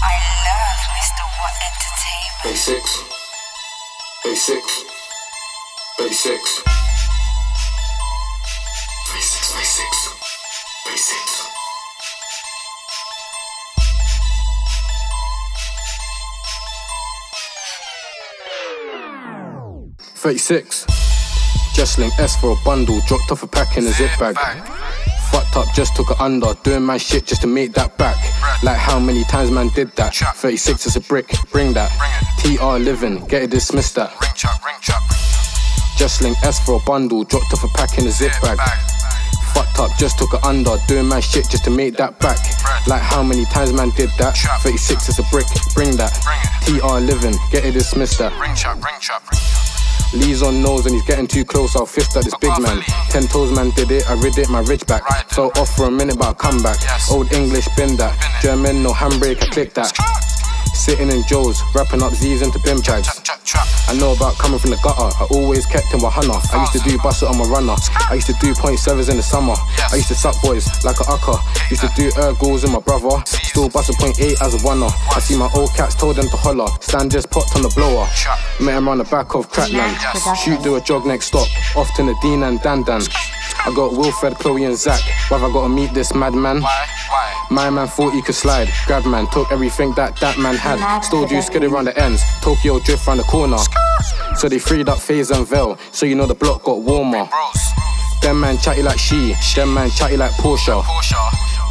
I love Mr. What Entertainment. A6, A6, A6, A6, A6, A6. Thirty-six. Just link S for a bundle, dropped off a pack in a zip bag. Fucked up, just took it under, doing my shit just to make that back. Like how many times man did that? 36 is a brick, bring that. TR living, get it dismissed that. Just link S for a bundle, dropped off a pack in a zip bag. Fucked up, just took it under, doing my shit just to make that back. Like how many times man did that? 36 is a brick, bring that. TR living, get it dismissed that. Lee's on nose and he's getting too close. I'll fist at this big man. Ten toes man did it, I rid it, my ridge back. So off for a minute, but I'll come back. Old English, been that. German, no handbrake, I click that. Sitting in Joe's, wrapping up Z's into bim bags. I know about coming from the gutter. I always kept him a hunter. I used to do bust it on my runner. I used to do point sevens in the summer. I used to suck boys like a ucker. Used to do ergos in my brother. Still bust a point eight as a runner. I see my old cats told them to holler. Stan just popped on the blower. Met him on the back of Crackland. Shoot, do a jog next stop. Off to Nadine and Dan Dan. I got Wilfred, Chloe, and Zach. Why have I gotta meet this madman? My man thought he could slide. Grab man, took everything that that man had. Still do skid around the ends. Tokyo drift round the corner. So they freed up Phase and Vel. So you know the block got warmer. Them man chatty like she. Them man chatty like Porsche.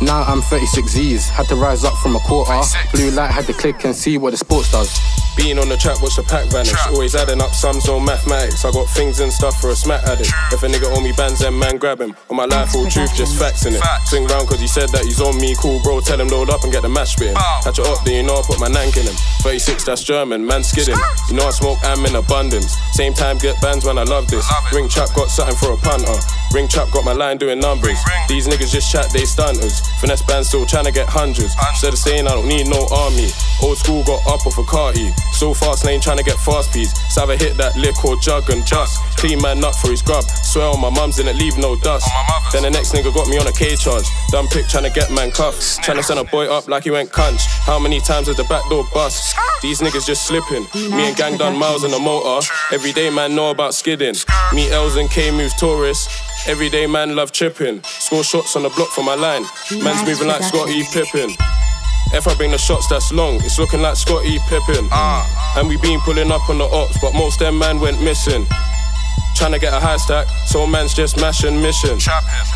Now I'm 36 Z's. Had to rise up from a quarter. Blue light had to click and see what the sports does. Being on the track, watch the pack vanish. Always adding up sums on mathematics. I got things and stuff for a smack addict. If a nigga owe me bands, then man grab him. On my life, all truth, just facts in it. Swing round cause he said that he's on me. Cool, bro, tell him load up and get the mash spitting. Catch it up, then you know I put my nank in him. 36, that's German, man skidding. You know I smoke, I'm in abundance. Same time, get bands when I love this. Ring chap got something for a punter. Ring chap got my line doing numbers. These niggas just chat, they stunters. Finesse band still trying to get hundreds. Instead of saying I don't need no army. Old school got up off a carty. So fast lane trying to get fast piece. Sava hit that lick or jug and just clean man up for his grub. Swear on my mum's in it, leave no dust. Then the next nigga got me on a K charge. Done pick trying to get man cuffed. Trying to send a boy up like he went cunch. How many times has the back door bust? These niggas just slipping. Me and gang done miles in the motor. Every day man know about skidding. Me Els and K moves tourists. Everyday man love chipping. Score shots on the block for my line. Man's moving like Scottie Pippen. If I bring the shots that's long, it's looking like Scottie Pippen. Ah. And we been pulling up on the ops, but most them man went missing. Trying to get a high stack, so man's just mashing mission.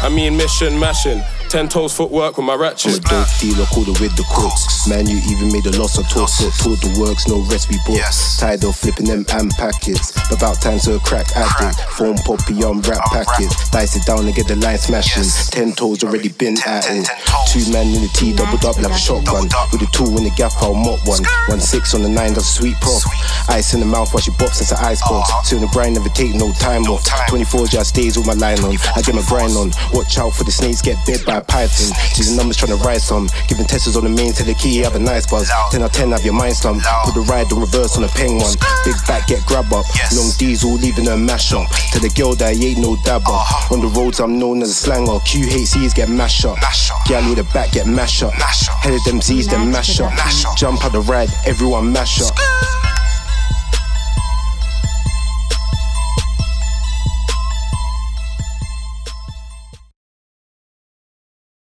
I mean mission mashing. Ten toes footwork with my I'm a ratchet. dope dealer, called it with the crooks. Man, you even made a loss of talk, but taught the works, no rest recipe books. Tired of flipping them and packets. About time to a crack addict. Phone poppy on rap packets. Dice it down and get the line smashing. Ten toes already been at it. Two man in the T, doubled up like a shotgun. With a tool in the gaff, I'll mop one. One six on the nine, that's a sweet prof. Ice in the mouth while she bops into ice box. So in the grind, never take no time off. 24 just stays with my line on. I get my grind on. Watch out for the snakes, get bit by a python. See the numbers trying to rise some. Giving testers on the main to the key, have a nice buzz. 10 out 10, have your mind slump. Put the ride on reverse on a peng one. Big back, get grab up. Long diesel, leaving her mash up. To the girl that ain't no dabber. On the roads, I'm known as a slanger. QHCs get mash up. Gal with the back, get mash up. Headed them Z's, then mash up. Jump out the ride, everyone mash up.